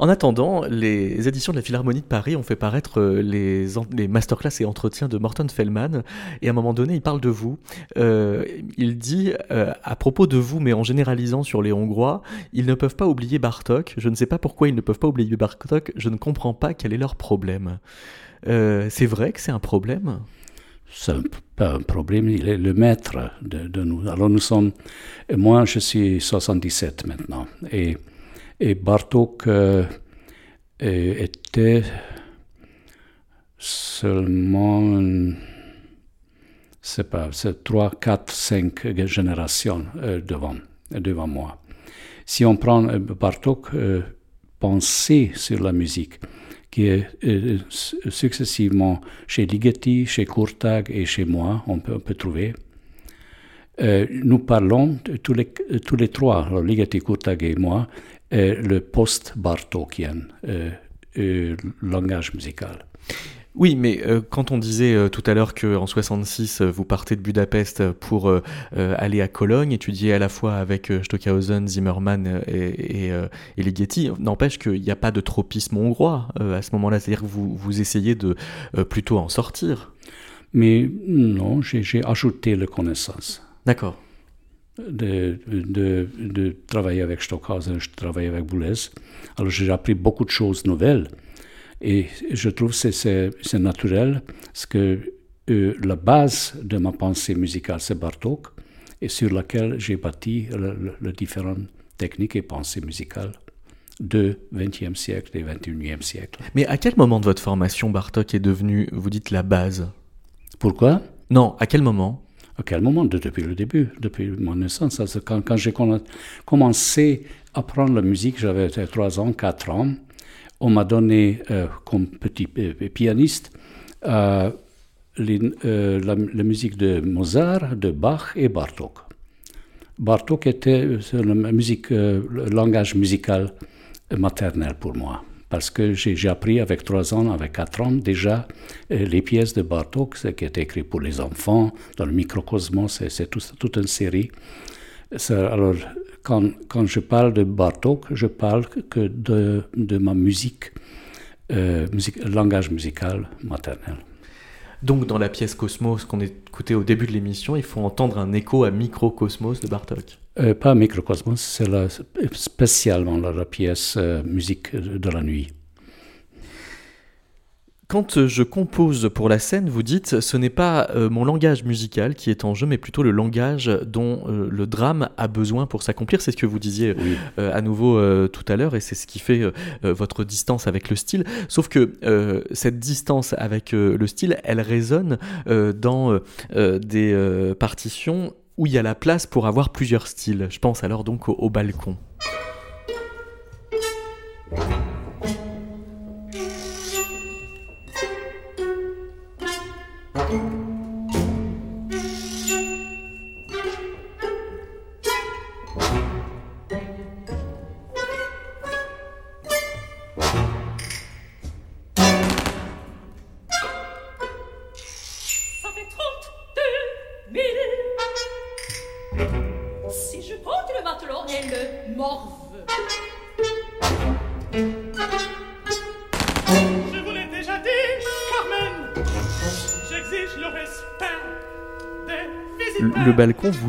En attendant, les éditions de la Philharmonie de Paris ont fait paraître euh, les, masterclass et entretiens de Morton Feldman, et à un moment donné, il parle de vous. Euh, il dit, euh, à propos de vous, mais en généralisant sur les Hongrois, ils ne peuvent pas oublier Bartok, je ne sais pas pourquoi ils ne peuvent pas oublier Bartok, je ne comprends pas quel est leur problème. c'est vrai que c'est un problème? C'est pas un problème, il est le maître de, de, nous. Alors nous sommes, moi je suis 77 maintenant, et et Bartok euh, était seulement, c'est pas, c'est 3, 4, 5 générations euh, devant, devant moi. Si on prend euh, Bartok, penser sur la musique, qui est successivement chez Ligeti, chez Kurtag et chez moi, on peut, trouver. nous parlons tous les, tous les trois, Ligeti, Kurtag et moi, le post-Bartokien euh, euh, langage musical. Oui, mais euh, quand on disait tout à l'heure qu'en 66, vous partez de Budapest pour aller à Cologne, étudier à la fois avec Stockhausen, Zimmermann et, et, et Ligeti, n'empêche qu'il n'y a pas de tropisme hongrois à ce moment-là, c'est-à-dire que vous, vous essayez de plutôt en sortir. Mais non, j'ai ajouté la connaissance. D'accord de, de, de, travailler avec Stockhausen, je travaille avec Boulez. Alors j'ai appris beaucoup de choses nouvelles. Et je trouve que c'est naturel, parce que euh, la base de ma pensée musicale, c'est Bartok, et sur laquelle j'ai bâti les différentes techniques et pensées musicales de 20e siècle et 21e siècle. Mais à quel moment de votre formation Bartok est devenu, vous dites, la base? Pourquoi? Non, à quel moment? À quel moment? Depuis le début, depuis mon naissance. Quand, j'ai commencé à apprendre la musique, j'avais 3 ans, 4 ans. On m'a donné, euh, comme petit euh, pianiste, euh, la, musique de Mozart, de Bach et Bartok. Bartok était la musique, le langage musical maternel pour moi parce que j'ai appris avec trois ans, avec quatre ans déjà, euh, les pièces de Bartok, ce qui est écrit pour les enfants, dans le microcosmos, c'est toute une série. Alors, quand, je parle de Bartok, je parle que de, de ma musique, euh, musique, langage musical maternel. Donc dans la pièce Cosmos qu'on écoutait au début de l'émission, il faut entendre un écho à Microcosmos de Bartok. Euh, pas Microcosmos, c'est spécialement la, pièce euh, musique de la nuit. Quand je compose pour la scène, vous dites ce n'est pas euh, mon langage musical qui est en jeu, mais plutôt le langage dont euh, le drame a besoin pour s'accomplir. C'est ce que vous disiez euh, à nouveau tout à l'heure, et c'est ce qui fait votre distance avec le style. Sauf que cette distance avec le style, elle résonne dans des partitions où il y a la place pour avoir plusieurs styles. Je pense alors donc au balcon.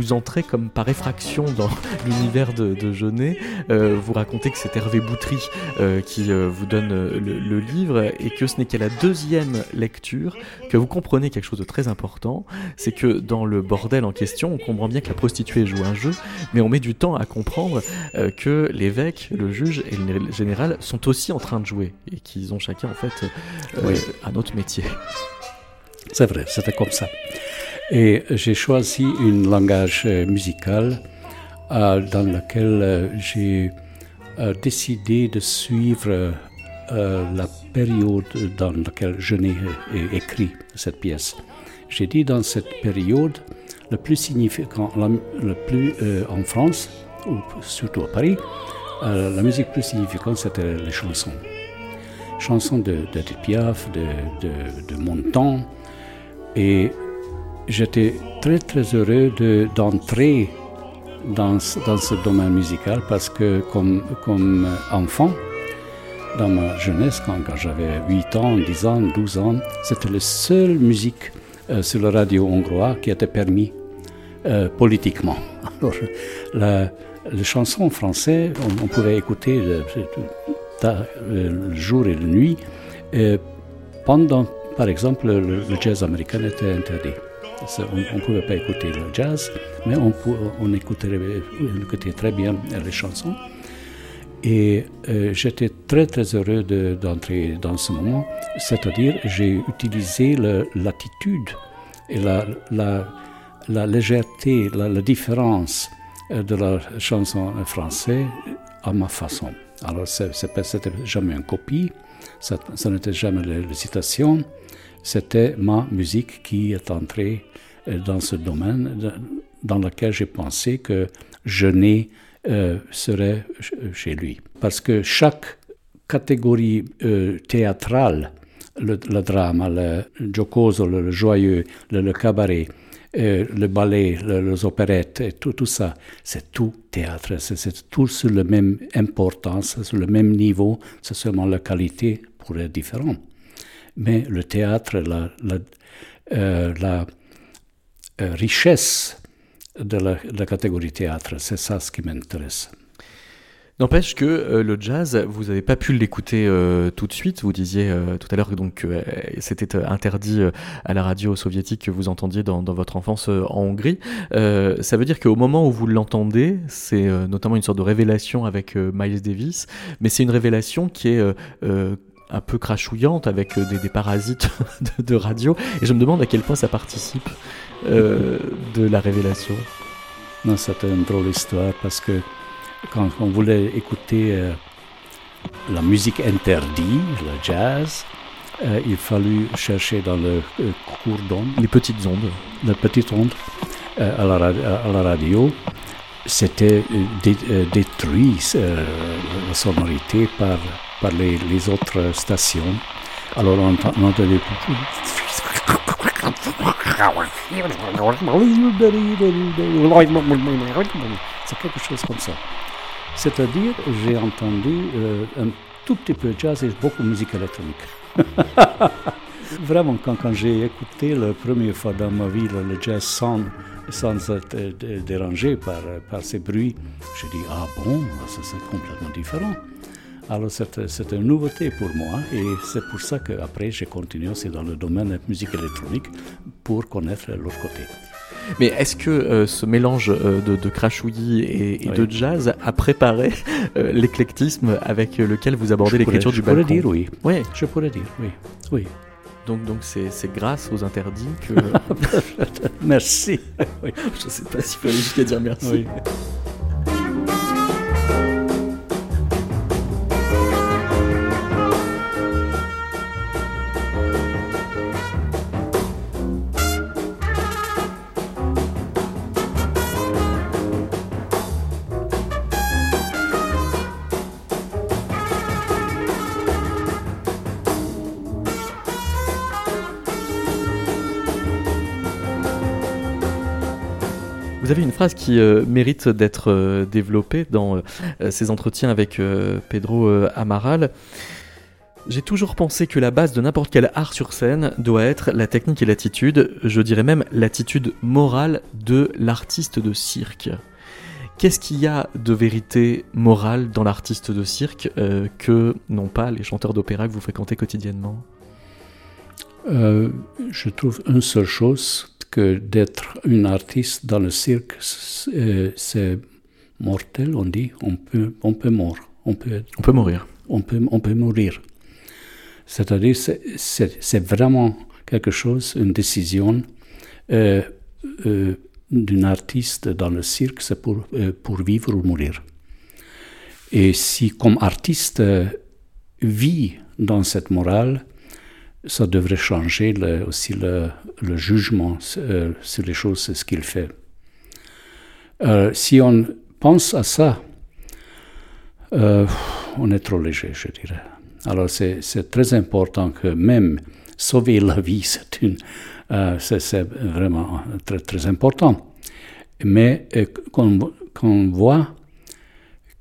Vous entrez comme par effraction dans *laughs* l'univers de, de Jeunet. Euh, vous racontez que c'est Hervé Boutry euh, qui euh, vous donne le, livre et que ce n'est qu'à la deuxième lecture que vous comprenez quelque chose de très important. C'est que dans le bordel en question, on comprend bien que la prostituée joue un jeu, mais on met du temps à comprendre que l'évêque, le juge et le général sont aussi en train de jouer et qu'ils ont chacun en fait un autre métier. C'est vrai, c'était comme ça. Et j'ai choisi un langage euh, musical euh, dans lequel euh, j'ai décidé de suivre la période dans laquelle je n'ai écrit cette pièce. J'ai dit dans cette période, le plus significant, le plus en France, ou surtout à Paris, la musique plus significante, c'était les chansons. Chansons de, de Piaf, de, de, de Montand, et j'étais très très heureux d'entrer dans, dans, ce domaine musical parce que comme, comme enfant, dans ma jeunesse, quand, j'avais 8 ans, 10 ans, 12 ans, c'était la seule musique euh, sur la radio hongrois qui était permis euh, politiquement. *laughs* Alors, les chansons françaises, on, pouvait écouter le, jour et la nuit. pendant, par exemple, le jazz américain était interdit. On ne pouvait pas écouter le jazz, mais on, on, écoutait, écoutait, très bien les chansons. Et euh, j'étais très très heureux d'entrer dans ce moment, c'est-à-dire j'ai utilisé l'attitude et la, légèreté, la, différence euh, de la chanson française à ma façon. Alors, c'était jamais une copie, ça, n'était jamais la citation, c'était ma musique qui est entrée euh, dans ce domaine dans lequel j'ai pensé que Genet euh, serait chez lui. Parce que chaque catégorie euh, théâtrale, le, drame, le jocoso, le, joyeux, le, cabaret, le ballet, les opérettes, et tout, ça, c'est tout théâtre, c'est tout sur la même importance, sur le même niveau, c'est seulement la qualité pourrait être différente. Mais le théâtre, la, la euh, richesse de la, catégorie théâtre. C'est ça ce qui m'intéresse. N'empêche que euh, le jazz, vous n'avez pas pu l'écouter euh, tout de suite. Vous disiez tout à l'heure donc que c'était interdit à la radio soviétique que vous entendiez dans, votre enfance en Hongrie. ça veut dire qu'au moment où vous l'entendez, c'est notamment une sorte de révélation avec Miles Davis, mais c'est une révélation qui est un peu crachouillante avec des, parasites *laughs* de, radio. Et je me demande à quel point ça participe euh, de la révélation Non, c'était une drôle d'histoire parce que quand on voulait écouter euh, la musique interdite, le jazz, euh, il fallut chercher dans le cours d'onde. Les petites ondes. Les petites ondes à la, à, la, radio. C'était détruit la sonorité par, par les, autres stations. Alors on, on entendait c'est quelque chose comme ça. C'est-à-dire, j'ai entendu euh, un tout petit peu de jazz et beaucoup de musique électronique. *laughs* Vraiment, quand, quand j'ai écouté la première fois dans ma vie le, jazz sans, sans être dérangé par, par ces bruits, j'ai dit, ah bon, ça c'est complètement différent. Alors c'est une nouveauté pour moi et c'est pour ça qu'après j'ai continué aussi dans le domaine de la musique électronique pour connaître l'autre côté. Mais est-ce que euh, ce mélange euh, de, de, crachouillis et, de jazz a préparé euh, l'éclectisme avec lequel vous abordez l'écriture du balcon Je pourrais dire oui. Ouais. Je pourrais dire oui. Oui. Donc donc c'est grâce aux interdits que. *laughs* merci. oui. Je ne sais pas s'il fallait jusqu'à dire merci. Oui. Vous avez une phrase qui euh, mérite d'être euh, développée dans euh, ces entretiens avec Pedro Amaral. J'ai toujours pensé que la base de n'importe quel art sur scène doit être la technique et l'attitude, je dirais même l'attitude morale de l'artiste de cirque. Qu'est-ce qu'il y a de vérité morale dans l'artiste de cirque que n'ont pas les chanteurs d'opéra que vous fréquentez quotidiennement? Je trouve une seule chose, que d'être un artiste dans le cirque, c'est mortel, on dit, on peut, on peut mourir. On peut, on peut mourir. On peut, on peut mourir. C'est-à-dire, c'est vraiment quelque chose, une décision euh, euh, d'un artiste dans le cirque, c'est pour, euh, pour vivre ou mourir. Et si, comme artiste, vit dans cette morale, ça devrait changer aussi le, jugement sur les choses, ce qu'il fait. si on pense à ça, on est trop léger, je dirais. Alors c'est très important que même sauver la vie, *laughs* c'est euh, vraiment très, important. Mais euh, qu'on voit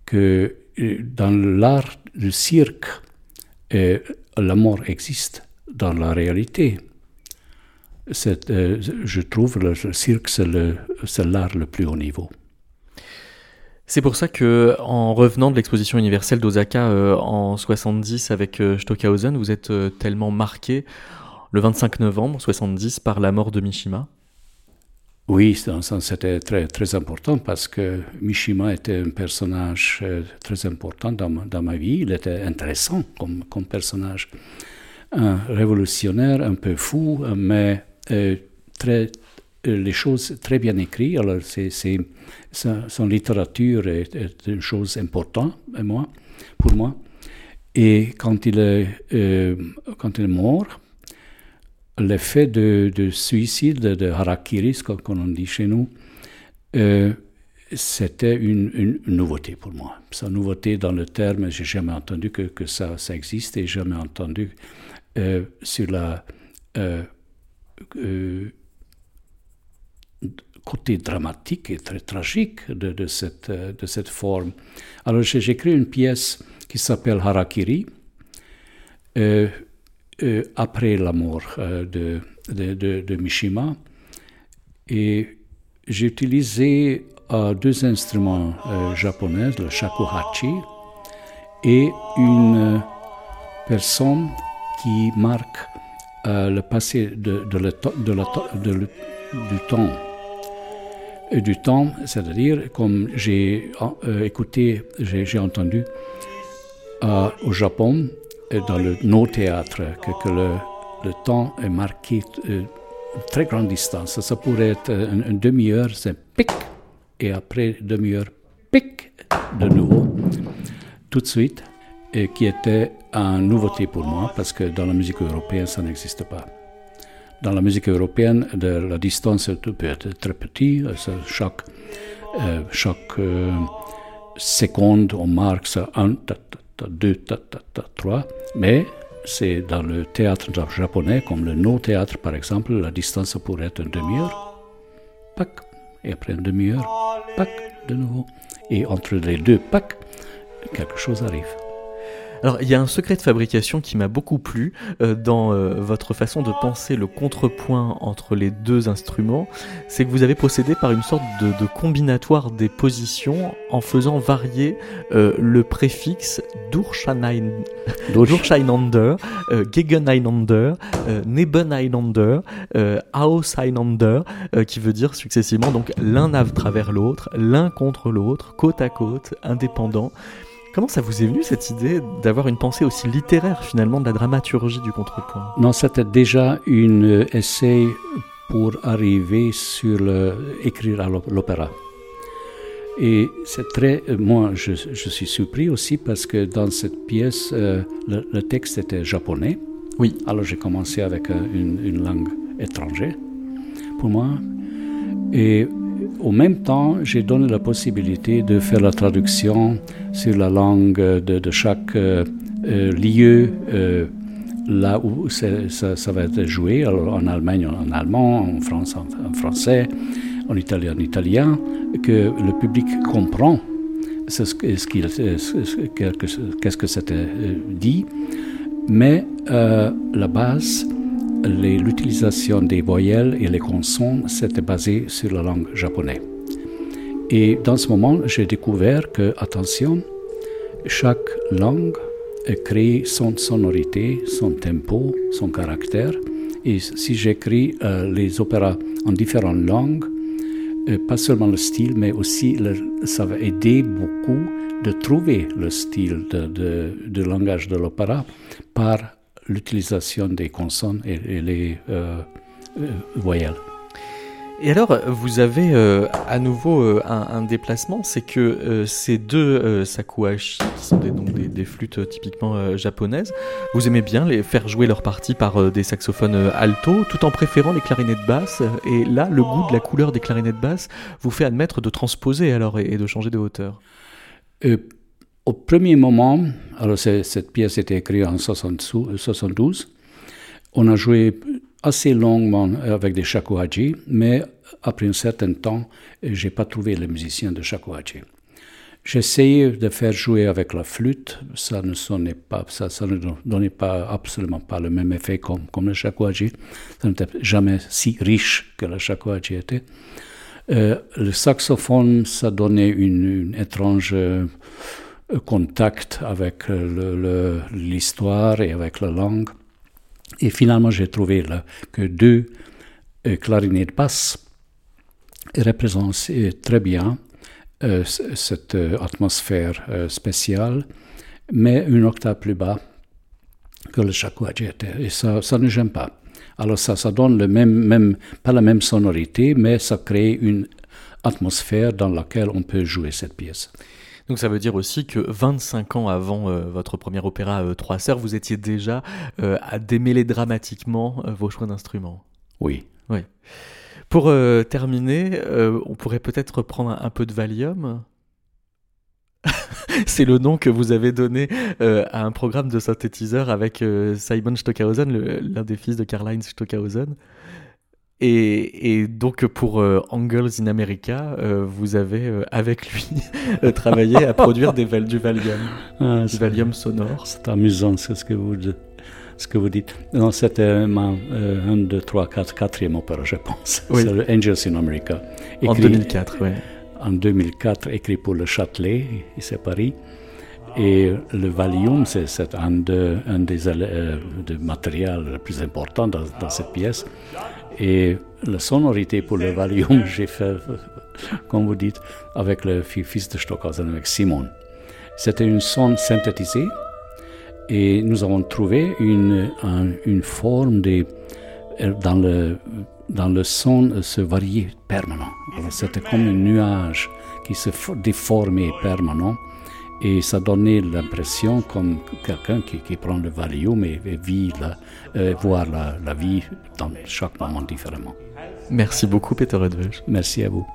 que euh, dans l'art du cirque, la mort existe dans la réalité. je trouve le cirque, c'est l'art le plus haut niveau. C'est pour ça que, en revenant de l'exposition universelle d'Osaka euh, en 70 avec euh, Stockhausen, vous êtes euh, tellement marqué le 25 novembre 70 par la mort de Mishima. Oui, c'était très, très important parce que Mishima était un personnage très important dans ma, dans ma vie. Il était intéressant comme, comme, personnage. Un révolutionnaire, un peu fou, mais très, les choses très bien écrites. Alors, c'est son littérature est, une chose importante pour moi. Et quand il est, euh, quand il est mort, l'effet de, de, suicide, de harakiri, comme on dit chez nous, euh, c'était une, une, nouveauté pour moi. Sa nouveauté dans le terme, j'ai jamais entendu que, que ça, ça existe et jamais entendu euh, sur la côté dramatique et très tragique de, cette, de cette forme. Alors j'ai écrit une pièce qui s'appelle Harakiri, euh, euh, après la mort euh, de, de, de, Mishima. Et j'ai utilisé deux instruments japonais, le shakuhachi, et une personne qui marque le passé de, de, de, du temps du temps, c'est-à-dire comme j'ai euh, écouté, j'ai entendu euh, au Japon, euh, dans le, nos théâtres, que, le, le, temps est marqué une très grande distance. Ça pourrait être une, demi-heure, c'est pic, et après demi-heure, pic, de nouveau, tout de suite, et qui était une nouveauté pour moi, parce que dans la musique européenne, ça n'existe pas. Dans la musique européenne, la distance peut être très petite. Chaque, euh, chaque euh, seconde, on marque ça 1, 2, 3. Mais c'est dans le théâtre japonais, comme le no-théâtre par exemple, la distance pourrait être une demi-heure. Pac. Et après une demi-heure, pac, de nouveau. Et entre les deux pac, quelque chose arrive. Alors, il y a un secret de fabrication qui m'a beaucoup plu euh, dans euh, votre façon de penser le contrepoint entre les deux instruments. C'est que vous avez procédé par une sorte de, combinatoire des positions en faisant varier euh, le préfixe Durscheinander, Gegeneinander, Nebeneinander, Auseinander, qui veut dire successivement donc l'un à travers l'autre, l'un contre l'autre, côte à côte, indépendant. Comment ça vous est venu cette idée d'avoir une pensée aussi littéraire finalement de la dramaturgie du contrepoint? Non, c'était déjà une essai pour arriver sur le, écrire à l'opéra. Et c'est très, moi je, suis surpris aussi parce que dans cette pièce, euh, le, texte était japonais. Oui. Alors j'ai commencé avec euh, une, une langue étrangère pour moi. Et au même temps, j'ai donné la possibilité de faire la traduction sur la langue de, chaque euh, euh, lieu euh, là où ça, va être joué, en Allemagne en allemand, en France en, français, en italien en italien, que le public comprend ce, ce qu'est-ce que c'était dit, Mais la base, l'utilisation des voyelles et les consonnes, c'était basé sur la langue japonaise. Et dans ce moment, j'ai découvert que, attention, chaque langue crée son sonorité, son tempo, son caractère. Et si j'écris euh, les opéras en différentes langues, euh, pas seulement le style, mais aussi ça va aider beaucoup de trouver le style de, langage de l'opéra par l'utilisation des consonnes et, les euh, voyelles. Et alors, vous avez euh, à nouveau euh, un, déplacement, c'est que euh, ces deux sakuhachi, qui sont des, donc des, flûtes typiquement japonaises, vous aimez bien les faire jouer leur partie par des saxophones alto, tout en préférant les clarinettes basses. Et là, le goût de la couleur des clarinettes basses vous fait admettre de transposer alors et, de changer de hauteur. Au premier moment, alors cette pièce était écrite en 72, on a joué assez longuement avec des shakuhachi, mais après un certain temps, je n'ai pas trouvé les musiciens de shakuhachi. J'essayais de faire jouer avec la flûte, ça ne donnait pas absolument pas le même effet comme, le shakuhachi. Ça n'était jamais si riche que le shakuhachi était. Euh, le saxophone, ça donnait une, étrange euh, contact avec l'histoire et avec la langue. Et finalement, j'ai trouvé que deux euh, clarinettes basses représentent très bien euh, cette euh, atmosphère spéciale, mais une octave plus bas que le shakuhachi était. Et ça, ça ne gêne pas. Alors ça, ça donne le même, même, pas la même sonorité, mais ça crée une atmosphère dans laquelle on peut jouer cette pièce. Donc ça veut dire aussi que 25 ans avant euh, votre premier opéra euh, Trois Sœurs, vous étiez déjà euh, à démêler dramatiquement vos choix d'instruments. Oui. Oui. Pour terminer, on pourrait peut-être prendre un, peu de Valium. *laughs* C'est le nom que vous avez donné à un programme de synthétiseur avec Simon Stockhausen, l'un des fils de Karl-Heinz Stockhausen. Et, donc pour euh, Angles in America, euh, vous avez euh, avec lui *laughs* travaillé à produire des du Valium, ah, du Valium sonore. C'est amusant ce que vous ce que vous dites. Non, c'était ma 1, 2, 3, 4, quatrième opéra, je pense. C'est le Angels in America. en 2004, oui. En 2004, écrit pour le Châtelet, ici à Paris. Et le Valium, c'est un, de, un des de matériels les plus importants dans, dans cette pièce. Et la sonorité pour le Valium, *laughs* j'ai fait, comme vous dites, avec le fils de Stockhausen, avec Simon. C'était une son synthétisée et nous avons trouvé une, une forme de, dans, le, dans le son se varier permanent. C'était comme un nuage qui se déformait permanent. Et ça donnait l'impression comme quelqu'un qui, qui, prend le Valium et, vit la, euh, voir la, la, vie dans chaque moment différemment. Merci beaucoup, Peter Edwige. Merci à vous.